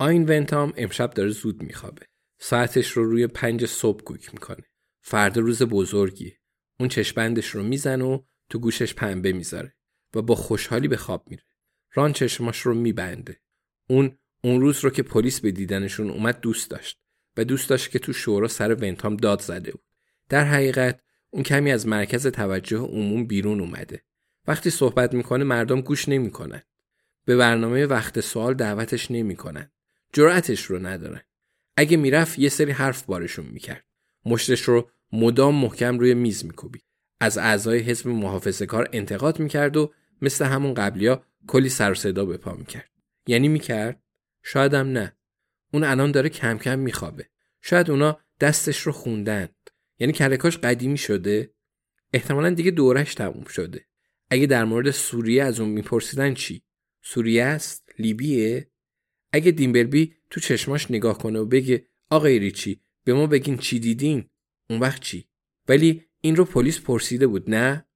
آین ونتام امشب داره زود میخوابه. ساعتش رو روی پنج صبح کوک می‌کنه. فردا روز بزرگیه. اون چشمندش رو می‌زنه و تو گوشش پنبه می‌ذاره و با خوشحالی به خواب میره. ران چشماش رو میبنده. اون اون روز رو که پلیس به دیدنشون اومد دوست داشت و دوست داشت که تو شورا سر ونتام داد زده بود. در حقیقت اون کمی از مرکز توجه عموم بیرون اومده. وقتی صحبت می‌کنه مردم گوش نمی‌کنن. به برنامه وقت سوال دعوتش نمی‌کنن. جرأتش رو ندارن. اگه می‌رفت یه سری حرف بارشون می‌کرد. مشتش رو مدام محکم روی میز میکوبید. از اعضای حزب محافظه کار انتقاد می‌کرد و مثل همون قبلیا کلی سر صدا به پا می‌کرد. یعنی می‌کرد؟ شایدم نه. اون الان داره کم کم میخوابه. شاید اونا دستش رو خوندند. یعنی کلکاش قدیمی شده؟ احتمالا دیگه دورش تموم شده. اگه در مورد سوریه از اون میپرسیدن چی؟ سوریه است؟ لیبیه؟ اگه دیمبلبی تو چشماش نگاه کنه و بگه آقای ریچی به ما بگین چی دیدین؟ اون وقت چی؟ ولی این رو پلیس پرسیده بود نه؟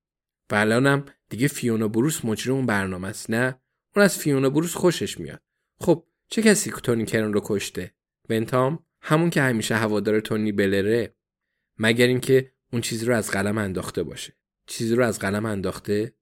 و الانم دیگه فیونا بروس مجرم اون برنامه است نه؟ اون از فیونا بروس خوشش میاد. خب چه کسی تونی کرن رو کشته؟ ونتام همون که همیشه هوادار تونی بلره. مگر اینکه اون چیزی رو از قلم انداخته باشه. چیزی رو از قلم انداخته؟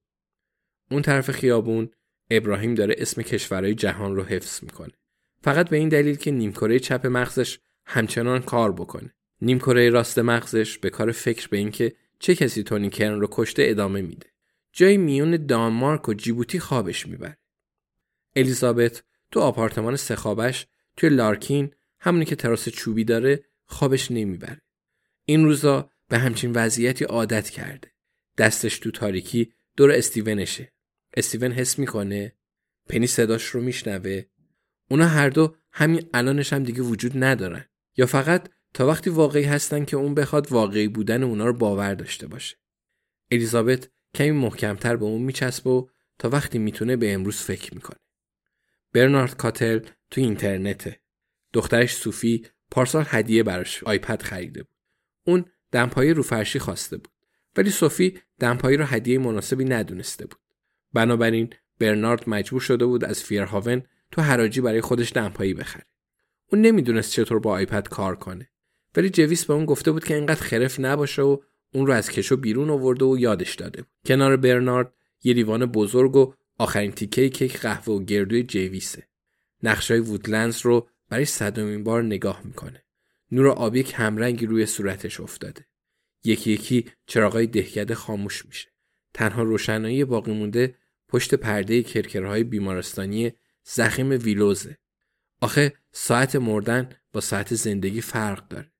اون طرف خیابون ابراهیم داره اسم کشورهای جهان رو حفظ می‌کنه. فقط به این دلیل که نیمکره چپ مغزش همچنان کار بکنه. نیمکره راست مغزش به کار فکر به اینکه چه کسی تونی کرن رو کشته ادامه میده. جای میون دانمارک و جیبوتی خوابش می‌بره. الیزابت تو آپارتمان سخابش توی لارکین همونی که تراس چوبی داره خوابش نمی‌بره. این روزا به همچین وضعیتی عادت کرده. دستش تو تاریکی دور استیونشه. استیون حس می‌کنه پنی صداش رو میشنوه اونا هر دو همین الانش هم دیگه وجود ندارن. یا فقط تا وقتی واقعی هستن که اون بخواد واقعی بودن اونا رو باور داشته باشه. الیزابت کمی محکمتر به اون میچسبه و تا وقتی می‌تونه به امروز فکر می‌کنه. برنارد کاتل تو اینترنته. دخترش صوفی پارسال هدیه براش آیپد خریده بود. اون دمپایی رو فرشی خواسته بود. ولی صوفی دمپایی رو هدیه مناسبی ندونسته بود. بنابراین برنارد مجبور شده بود از فیرهاون تو حراجی برای خودش دمپایی بخره. اون نمی‌دونست چطور با آیپد کار کنه. ولی جویس به اون گفته بود که اینقدر خرف نباشه و اون رو از کشو بیرون آورده و یادش داده. کنار برنارد یه لیوان بزرگ و آخرین تیکه کیک قهوه و گردوی جویسه. نقشای وودلندز رو برای صدومین بار نگاه می‌کنه. نور آبی کمرنگی روی صورتش افتاده. یکی یکی چراغای دهکده خاموش میشه. تنها روشنایی باقی مونده پشت پرده کرکرهای بیمارستانی زخیم ویلوزه. آخه ساعت مردن با ساعت زندگی فرق داره.